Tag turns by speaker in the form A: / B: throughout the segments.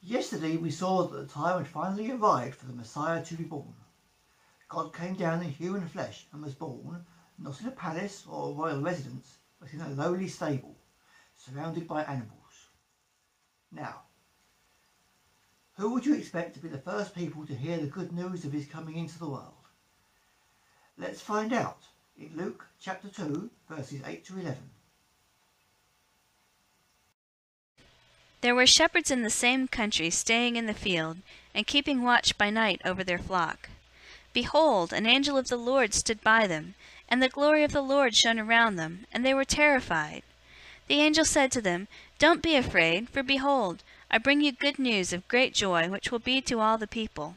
A: Yesterday we saw that the time had finally arrived for the Messiah to be born. God came down in human flesh and was born, not in a palace or a royal residence, but in a lowly stable, surrounded by animals. Now, who would you expect to be the first people to hear the good news of his coming into the world? Let's find out in Luke chapter 2, verses 8 to 11.
B: There were shepherds in the same country staying in the field, and keeping watch by night over their flock. Behold, an angel of the Lord stood by them, and the glory of the Lord shone around them, and they were terrified. The angel said to them, Don't be afraid, for behold, I bring you good news of great joy, which will be to all the people.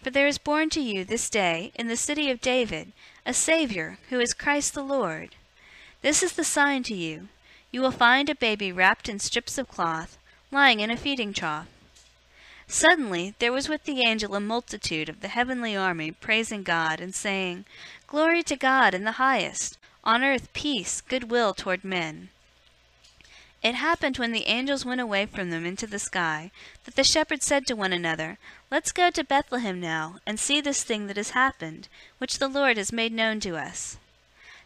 B: For there is born to you this day, in the city of David, a Saviour, who is Christ the Lord. This is the sign to you. You will find a baby wrapped in strips of cloth, lying in a feeding trough. Suddenly there was with the angel a multitude of the heavenly army praising God and saying, Glory to God in the highest, on earth peace, goodwill toward men. It happened when the angels went away from them into the sky, that the shepherds said to one another, Let's go to Bethlehem now, and see this thing that has happened, which the Lord has made known to us.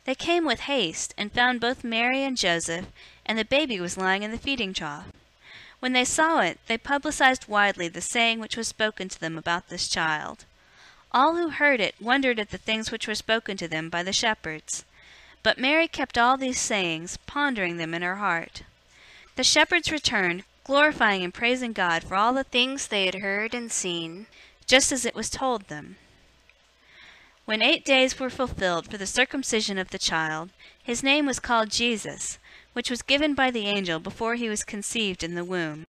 B: They came with haste, and found both Mary and Joseph, and the baby was lying in the feeding trough. When they saw it, they publicized widely the saying which was spoken to them about this child. All who heard it wondered at the things which were spoken to them by the shepherds. But Mary kept all these sayings, pondering them in her heart. The shepherds returned, glorifying and praising God for all the things they had heard and seen, just as it was told them. When eight days were fulfilled for the circumcision of the child, his name was called Jesus, which was given by the angel before he was conceived in the womb.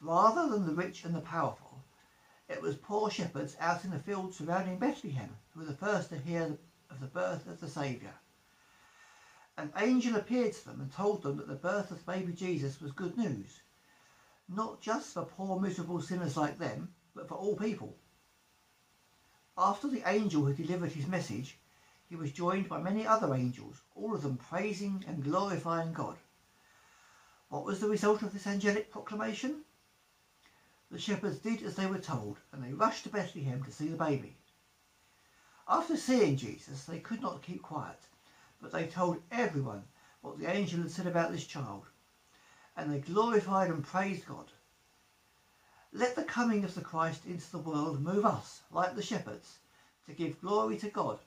A: Rather than the rich and the powerful, it was poor shepherds out in the fields surrounding Bethlehem who were the first to hear of the birth of the Saviour. An angel appeared to them and told them that the birth of baby Jesus was good news, not just for poor miserable sinners like them, but for all people. After the angel had delivered his message, he was joined by many other angels, all of them praising and glorifying God. What was the result of this angelic proclamation? The shepherds did as they were told, and they rushed to Bethlehem to see the baby. After seeing Jesus, they could not keep quiet, but they told everyone what the angel had said about this child, and they glorified and praised God. Let the coming of the Christ into the world move us, like the shepherds, to give glory to God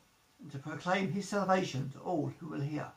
A: to proclaim his salvation to all who will hear.